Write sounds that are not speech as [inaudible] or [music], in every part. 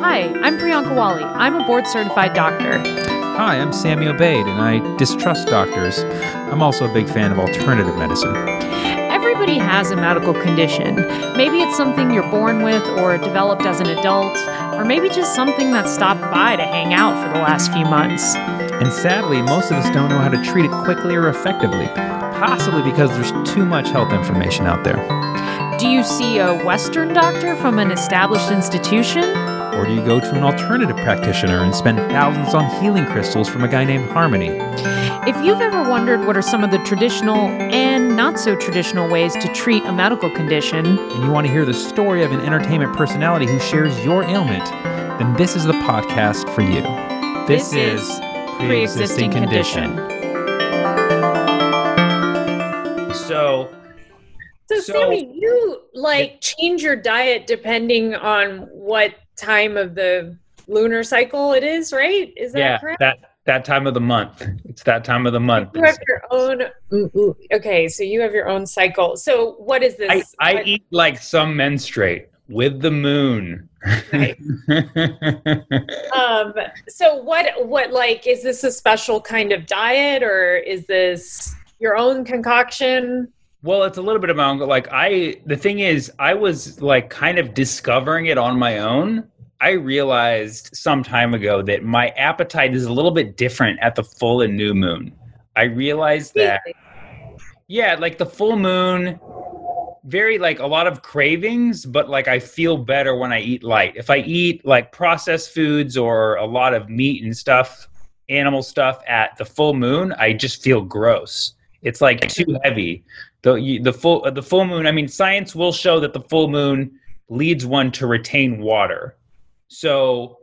Hi, I'm Priyanka Wali. I'm a board certified doctor. Hi, I'm Sammy Obeid, and I distrust doctors. I'm also a big fan of alternative medicine. Everybody has a medical condition. Maybe it's something you're born with or developed as an adult, or maybe just something that stopped by to hang out for the last few months. And sadly, most of us don't know how to treat it quickly or effectively, possibly because there's too much health information out there. Do you see a Western doctor from an established institution? Or do you go to an alternative practitioner and spend thousands on healing crystals from a guy named Harmony? If you've ever wondered what are some of the traditional and not so traditional ways to treat a medical condition, and you want to hear the story of an entertainment personality who shares your ailment, then this is the podcast for you. This is Pre-Existing Condition. So, So, So- Sammy, you like change your diet depending on what time of the lunar cycle it is, right? Is that yeah, correct? that that time of the month. It's that time of the month. you have your own. ooh, ooh, Okay, so you have your own cycle. So what is this? I, I What- eat like some menstruate with the moon. Right. [laughs] um. So what? What like is this a special kind of diet or is this your own concoction? Well, it's a little bit of my own. Like I, the thing is, I was like kind of discovering it on my own. I realized some time ago that my appetite is a little bit different at the full and new moon. I realized that, yeah, like the full moon, very like a lot of cravings, but like I feel better when I eat light. If I eat like processed foods or a lot of meat and stuff, animal stuff at the full moon, I just feel gross. It's like too heavy. The the full uh, the full moon i mean science will show that the full moon leads one to retain water. So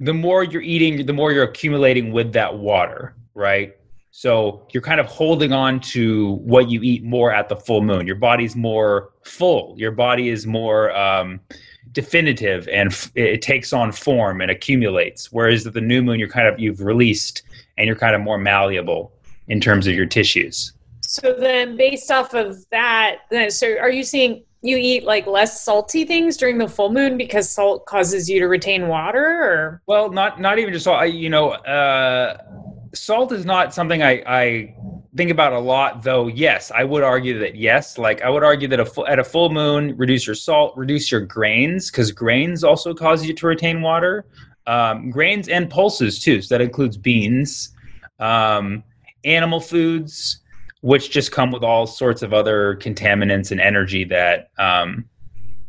the more you're eating the more you're accumulating with that water right? So you're kind of holding on to what you eat more at the full moon. Your body's more full. Your body is more um, definitive and f- it takes on form and accumulates whereas at the new moon you're kind of you've released and you're kind of more malleable in terms of your tissues So then, based off of that, then so are you seeing you eat like less salty things during the full moon because salt causes you to retain water, or Well, not not even just salt. I, you know, uh, salt is not something I, I think about a lot. Though, yes, I would argue that yes. Like I would argue that a fu- at a full moon, reduce your salt, reduce your grains, because grains also cause you to retain water. Um, grains and pulses too. So that includes beans, um, animal foods, which just come with all sorts of other contaminants and energy that um,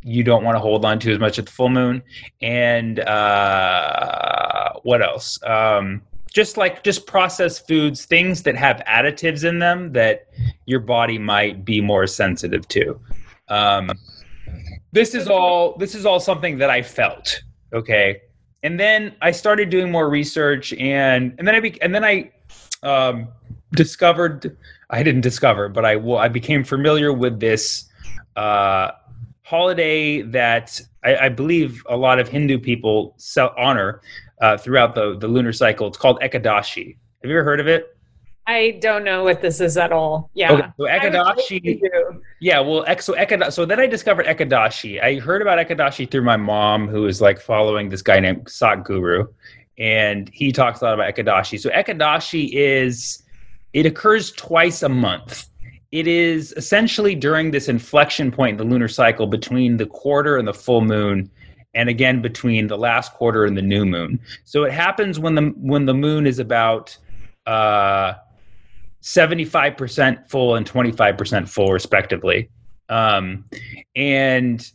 you don't want to hold on to as much at the full moon and uh, what else? Um, just like just processed foods, things that have additives in them that your body might be more sensitive to. Um, this is all. This is all something that I felt. Okay, and then I started doing more research, and and then I be, and then I um, discovered. I didn't discover, but I well, I became familiar with this uh, holiday that I, I believe a lot of Hindu people sell, honor uh, throughout the, the lunar cycle. It's called Ekadashi. Have you ever heard of it? I don't know what this is at all. Yeah, Okay, so I would like Ekadashi- Yeah, well, so Ekada- so then I discovered Ekadashi. I heard about Ekadashi through my mom, who is like following this guy named Sadhguru, and he talks a lot about Ekadashi. So Ekadashi is it occurs twice a month. It is essentially during this inflection point in the lunar cycle between the quarter and the full moon, and again between the last quarter and the new moon. So it happens when the when the moon is about uh, 75% full and 25% full, respectively. Um, and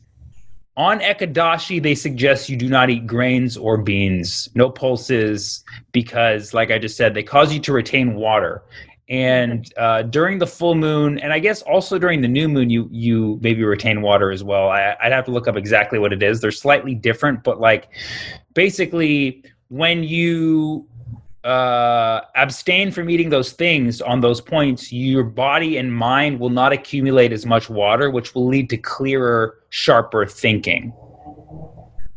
on Ekadashi, they suggest you do not eat grains or beans, no pulses, because, like I just said, they cause you to retain water. and uh, during the full moon, and I guess also during the new moon, you you maybe retain water as well. I, I'd have to look up exactly what it is. They're slightly different, but like basically when you uh, abstain from eating those things on those points, your body and mind will not accumulate as much water, which will lead to clearer, sharper thinking.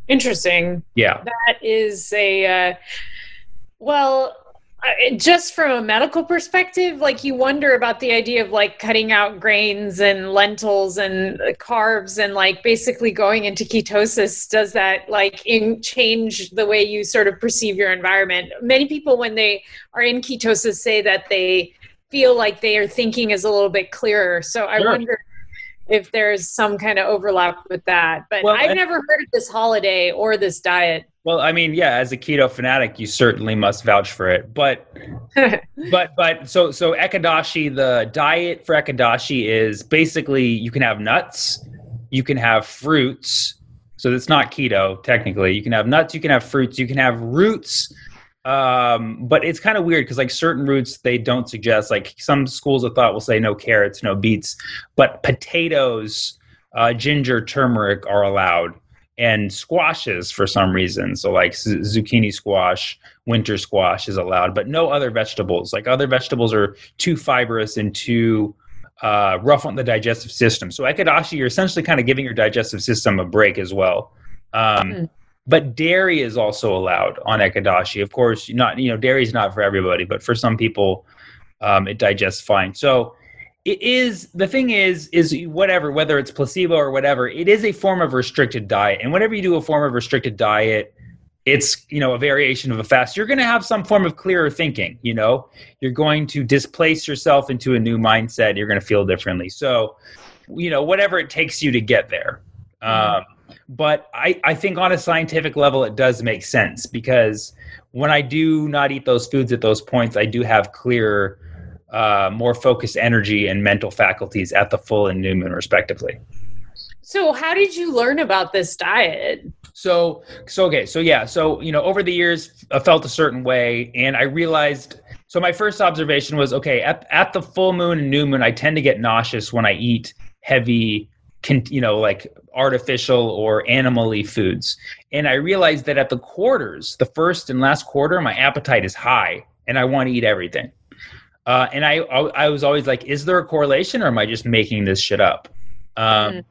Interesting. Yeah. That is a, uh, well, just from a medical perspective, like you wonder about the idea of like cutting out grains and lentils and uh, carbs and like basically going into ketosis. Does that like in change the way you sort of perceive your environment? Many people, when they are in ketosis, say that they feel like their thinking is a little bit clearer. So I Sure. wonder if there's some kind of overlap with that. But Well, I've never heard of this holiday or this diet. Well, I mean, yeah, as a keto fanatic, you certainly must vouch for it. But [laughs] but but so so ekadashi the diet for ekadashi is basically you can have nuts you can have fruits so it's not keto technically you can have nuts you can have fruits you can have roots um but it's kind of weird because like certain roots they don't suggest like some schools of thought will say no carrots no beets but potatoes uh ginger turmeric are allowed and squashes for some reason so like z- zucchini squash winter squash is allowed, but no other vegetables. Like other vegetables are too fibrous and too uh, rough on the digestive system. So ekadashi, you're essentially kind of giving your digestive system a break as well. Um, Mm. But dairy is also allowed on ekadashi. Of course, not you know dairy is not for everybody, but for some people, um, it digests fine. So it is the thing is is whatever whether it's placebo or whatever it is a form of restricted diet. And whenever you do a form of restricted diet it's you know a variation of a fast. You're going to have some form of clearer thinking you know? You're going to displace yourself into a new mindset. You're going to feel differently. So you know whatever it takes you to get there. Um, but I, I think on a scientific level it does make sense because when i do not eat those foods at those points i do have clearer uh, more focused energy and mental faculties at the full and new moon respectively So, how did you learn about this diet? So, so okay, so yeah, so you know, over the years, I felt a certain way, and I realized. So my first observation was okay at at the full moon and new moon, I tend to get nauseous when I eat heavy, con, you know, like artificial or animally foods, and I realized that at the quarters, the first and last quarter, my appetite is high, and I want to eat everything. Uh, and I, I I was always like, is there a correlation, or am I just making this shit up? Um, Mm.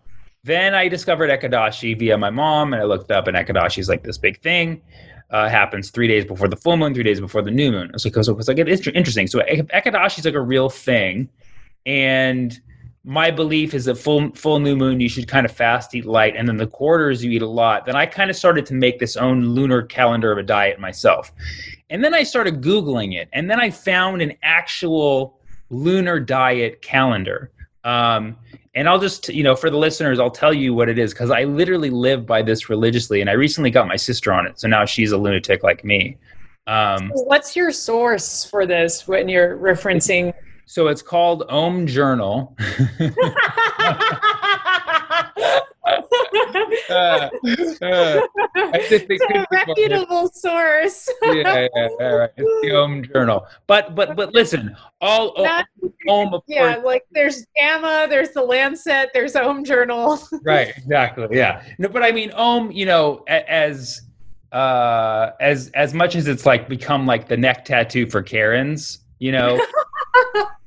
then I discovered Ekadashi via my mom, and I looked up, and Ekadashi is like this big thing. Uh, happens three days before the full moon, three days before the new moon. So, so, so like, it's interesting. So, Ekadashi is like a real thing, and my belief is that full full new moon you should kind of fast, eat light, and then the quarters you eat a lot. Then I kind of started to make this own lunar calendar of a diet myself, and then I started googling it, and then I found an actual lunar diet calendar. Um, and I'll just, you know, for the listeners, I'll tell you what it is because I literally live by this religiously. And I recently got my sister on it. So now she's a lunatic like me. Um, What's your source for this when you're referencing? So it's called Om Journal. [laughs] Uh, uh, I just think it's a reputable source. yeah, yeah, yeah, right. It's the Om Journal. But, but, but listen, all Not- Om, of yeah, course, like there's JAMA, there's the Lancet, there's Home Journal. [laughs] right exactly yeah no but i mean ohm you know as uh as as much as it's like become like the neck tattoo for karens you know [laughs]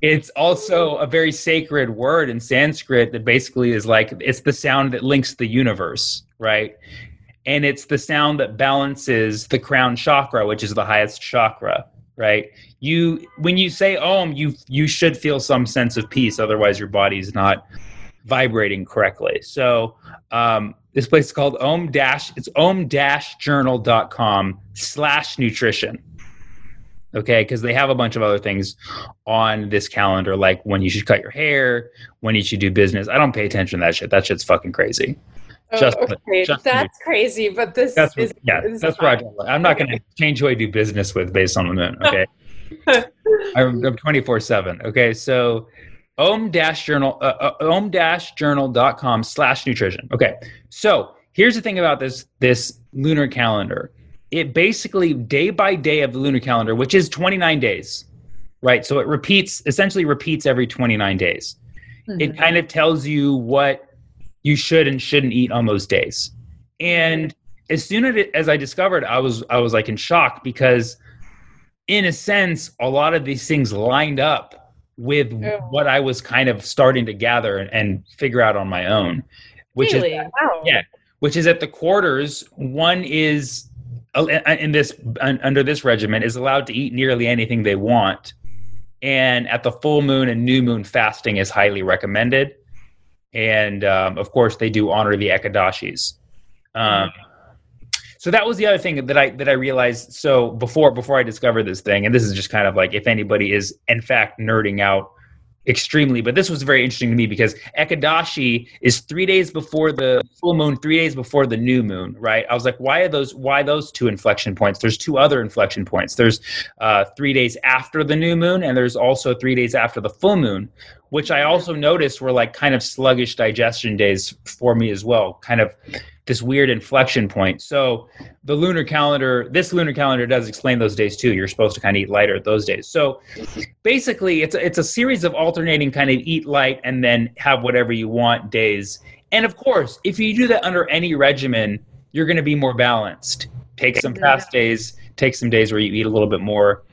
it's also a very sacred word in sanskrit that basically is like it's the sound that links the universe right and it's the sound that balances the crown chakra which is the highest chakra right you when you say om you you should feel some sense of peace otherwise your body's not vibrating correctly. So um, this place is called Om Dash. It's Om Dash Journal.com slash nutrition. Okay, because they have a bunch of other things on this calendar, like when you should cut your hair, when you should do business. I don't pay attention to that shit. That shit's fucking crazy. Just- oh, okay, just- that's crazy. But this That's is yeah, is that's where I, I'm not going to change who I do business with based on the moon. [laughs] Okay, I'm, I'm 24 seven. Okay, so om dash journal uh, uh, om dash journal.com slash nutrition. Okay, so here's the thing about this this lunar calendar. It basically day by day of the lunar calendar, which is 29 days. right? So it repeats, essentially repeats every 29 days. Mm-hmm. It kind of tells you what you should and shouldn't eat on those days. And as soon as, as I discovered, I was I was like in shock because, in a sense, a lot of these things lined up with Oh. what I was kind of starting to gather and, and figure out on my own, which really? is wow. yeah, which is at the quarters. One is in this under this regimen is allowed to eat nearly anything they want, and at the full moon and new moon, fasting is highly recommended. And um, of course, they do honor the ekadashis. Um, so that was the other thing that I that I realized. So before before I discovered this thing, and this is just kind of like if anybody is in fact nerding out extremely, but this was very interesting to me because Ekadashi is three days before the full moon, three days before the new moon, right? I was like, why are those? Why those two inflection points? There's two other inflection points. There's uh, three days after the new moon, and there's also three days after the full moon, which I also noticed were like kind of sluggish digestion days for me as well. Kind of this weird inflection point. So the lunar calendar, this lunar calendar does explain those days too. You're supposed to kind of eat lighter at those days. So basically, it's a, it's a series of alternating kind of eat light and then have whatever you want days. And of course, if you do that under any regimen, you're going to be more balanced. Take some fast days, take some days where you eat a little bit more.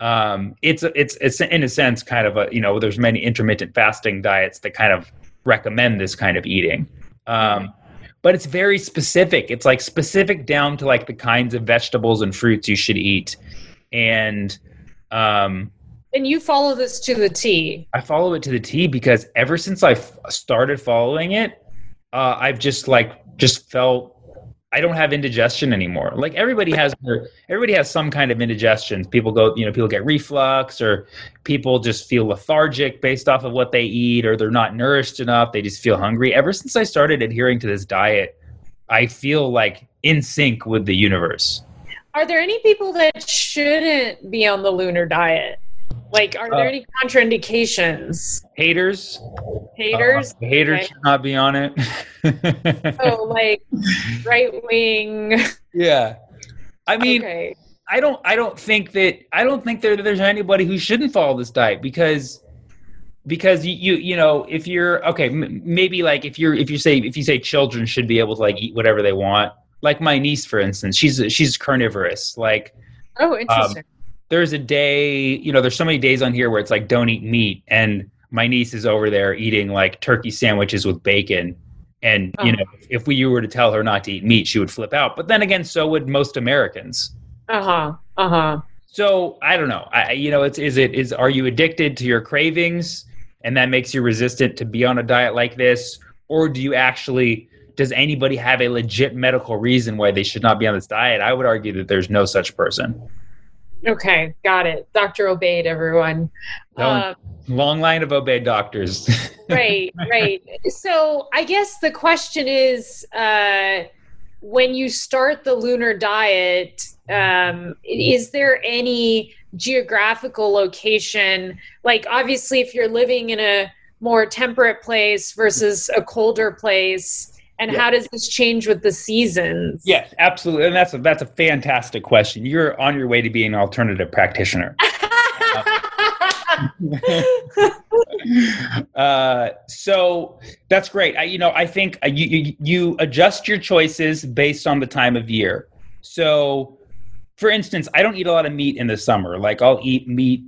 Um, it's it's it's in a sense kind of a you know there's many intermittent fasting diets that kind of recommend this kind of eating. Um, but it's very specific. It's like specific down to like the kinds of vegetables and fruits you should eat. And um, And you follow this to the T. I follow it to the T because ever since I f- started following it, uh, I've just like just felt I don't have indigestion anymore. Like everybody has everybody has some kind of indigestion. People go, you know, people get reflux or people just feel lethargic based off of what they eat or they're not nourished enough. They just feel hungry. Ever since I started adhering to this diet, I feel like in sync with the universe. Are there any people that shouldn't be on the lunar diet? Like, are there Uh, any contraindications? Haters, Haters? uh, haters Okay. should not be on it. [laughs] Oh, like right wing. yeah. I mean, okay. I don't I don't think that I don't think there there's anybody who shouldn't follow this diet because because you you, you know if you're okay m- maybe like if you're if you say if you say children should be able to like eat whatever they want like my niece for instance she's she's carnivorous like Oh, interesting. There's a day you know there's so many days on here where it's like don't eat meat and my niece is over there eating like turkey sandwiches with bacon and you Oh. know if we were to tell her not to eat meat she would flip out but then again so would most americans Uh huh. Uh huh. so I don't know. I, you know, it's is it is are you addicted to your cravings, and that makes you resistant to be on a diet like this, or do you actually? Does anybody have a legit medical reason why they should not be on this diet? I would argue that there's no such person. Okay, got it. Dr. Obeid, everyone. Don't- Um, Long line of Obeid doctors. [laughs] right, right. So I guess the question is uh, when you start the lunar diet, um, is there any geographical location? Like, obviously, if you're living in a more temperate place versus a colder place, and Yeah. how does this change with the seasons? yes, absolutely, and that's a, that's a fantastic question. You're on your way to being an alternative practitioner. [laughs] uh, so that's great. I, you know, I think uh, you, you you adjust your choices based on the time of year. So, for instance, I don't eat a lot of meat in the summer. Like I'll eat meat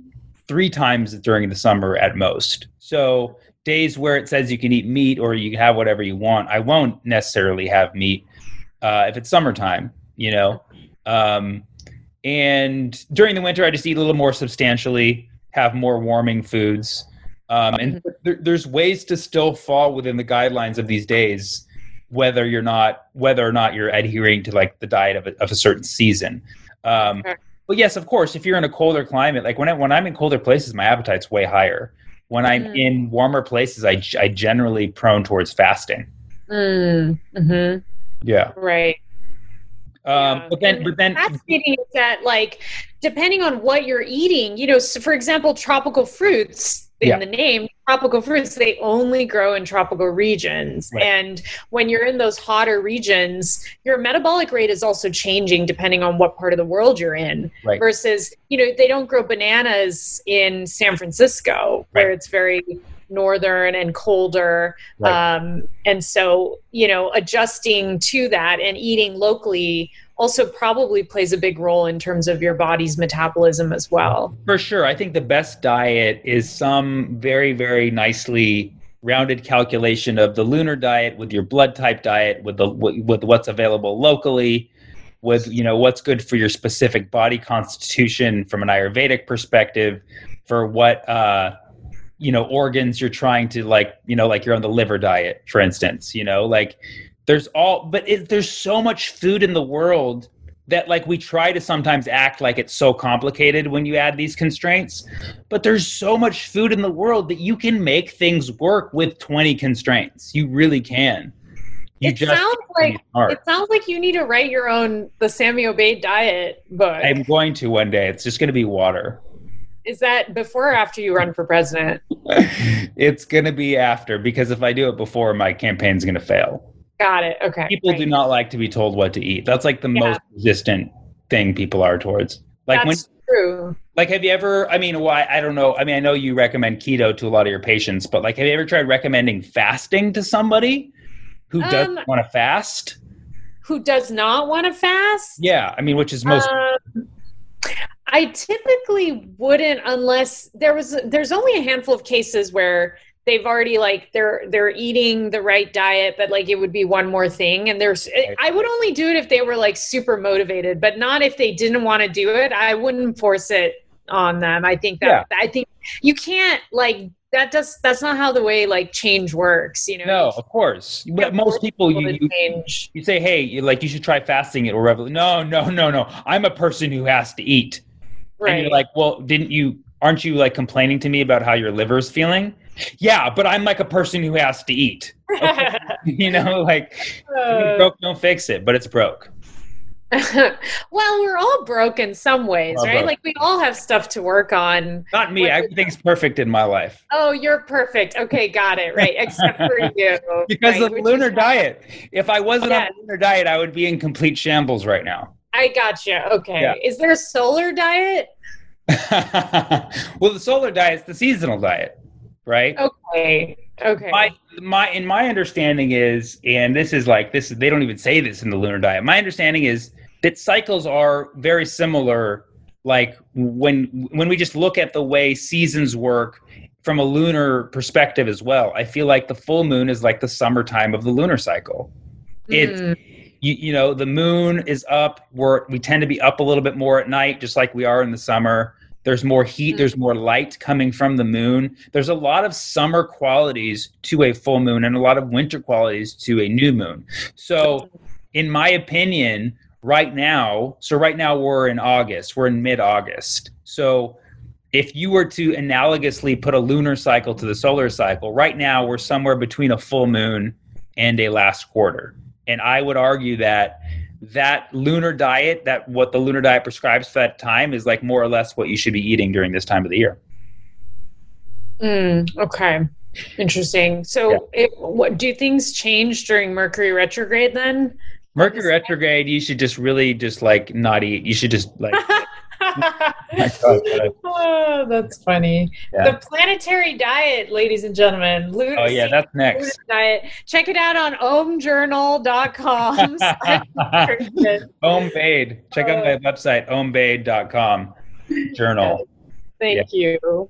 three times during the summer at most. So days where it says you can eat meat or you have whatever you want, I won't necessarily have meat uh, if it's summertime. You know. Um, and during the winter, I just eat a little more substantially, have more warming foods. Um, and there, there's ways to still fall within the guidelines of these days, whether you're not, whether or not you're adhering to like the diet of a, of a certain season. Um, but yes, of course, if you're in a colder climate, like when I, when I'm in colder places, my appetite's way higher. When I'm Mm. in warmer places, I, I generally prone towards fasting. Mm, hmm Yeah. Right. Um, Yeah. but then, And but then, fascinating is that like depending on what you're eating you know so for example tropical fruits in Yeah. the name tropical fruits they only grow in tropical regions Right. and when you're in those hotter regions your metabolic rate is also changing depending on what part of the world you're in Right. versus you know they don't grow bananas in san francisco where it's very northern and colder Right. um, and so you know adjusting to that and eating locally also probably plays a big role in terms of your body's metabolism as well For sure. I think the best diet is some very, very nicely rounded calculation of the lunar diet with your blood type diet, with the with, what's available locally, with you know what's good for your specific body constitution from an Ayurvedic perspective, for what uh, you know organs you're trying to like you know like you're on the liver diet, for instance. You know like there's all, but it, there's so much food in the world that like we try to sometimes act like it's so complicated when you add these constraints but there's so much food in the world that you can make things work with 20 constraints. You really can. You it sounds like it sounds like you need to write your own the Sammy Obeid diet book. i'm going to one day. It's just going to be water. Is that before or after you run for president? [laughs] it's going to be after because if i do it before my campaign's going to fail Got it. Okay. people Right. do not like to be told what to eat that's like the Yeah. most resistant thing people are towards like when That's true. like have you ever i mean why i don't know i mean i know you recommend keto to a lot of your patients but like have you ever tried recommending fasting to somebody who doesn't Um, want to fast Who does not want to fast? yeah i mean which is most Um, I typically wouldn't unless there was there's only a handful of cases where they've already like they're they're eating the right diet but like it would be one more thing. And there's I would only do it if they were like super motivated but not if they didn't want to do it. I wouldn't force it on them. I think that I think you can't like that does that's not how the way like change works you know? No of course. but most force people you, you change. you say hey you, like you should try fasting it will revel no no no no. I'm a person who has to eat. And you're like well didn't you aren't you like complaining to me about how your liver's feeling yeah but i'm like a person who has to eat [laughs] you know like Uh, broke don't fix it but it's broke [laughs] well, we're all broke in some ways, All right? broke. Like we all have stuff to work on. not me What- everything's perfect in my life Oh, you're perfect. Okay, got it. Right, except for [laughs] you. because right, of the lunar diet if i wasn't on the lunar diet i would be in complete shambles right now I got you. Okay. Yeah. Is there a solar diet? [laughs] well the solar diet's the seasonal diet right Okay. Okay. my my in my understanding is and this is like this they don't even say this in the lunar diet my understanding is that cycles are very similar like when when we just look at the way seasons work from a lunar perspective as well i feel like the full moon is like the summertime of the lunar cycle it's Mm, you, you know the moon is up we're we tend to be up a little bit more at night just like we are in the summer there's more heat Mhm. there's more light coming from the moon. There's a lot of summer qualities to a full moon and a lot of winter qualities to a new moon. So in my opinion right now so right now we're in august we're in mid-august. So if you were to analogously put a lunar cycle to the solar cycle right now we're somewhere between a full moon and a last quarter. And I would argue that that lunar diet, that what the lunar diet prescribes for that time, is like more or less what you should be eating during this time of the year. mm, okay. Interesting. So, Yeah. it, what do things change during Mercury retrograde then? Mercury retrograde, you should just really just like not eat. You should just like. [laughs] My God, God. oh, that's funny. Yeah. The planetary diet, ladies and gentlemen. Lunar Oh yeah, that's next. diet. Check it out on ohmjournal.com. [laughs] [laughs] Om Bade. Check out my uh, website, ombade.com. Journal. Thank you.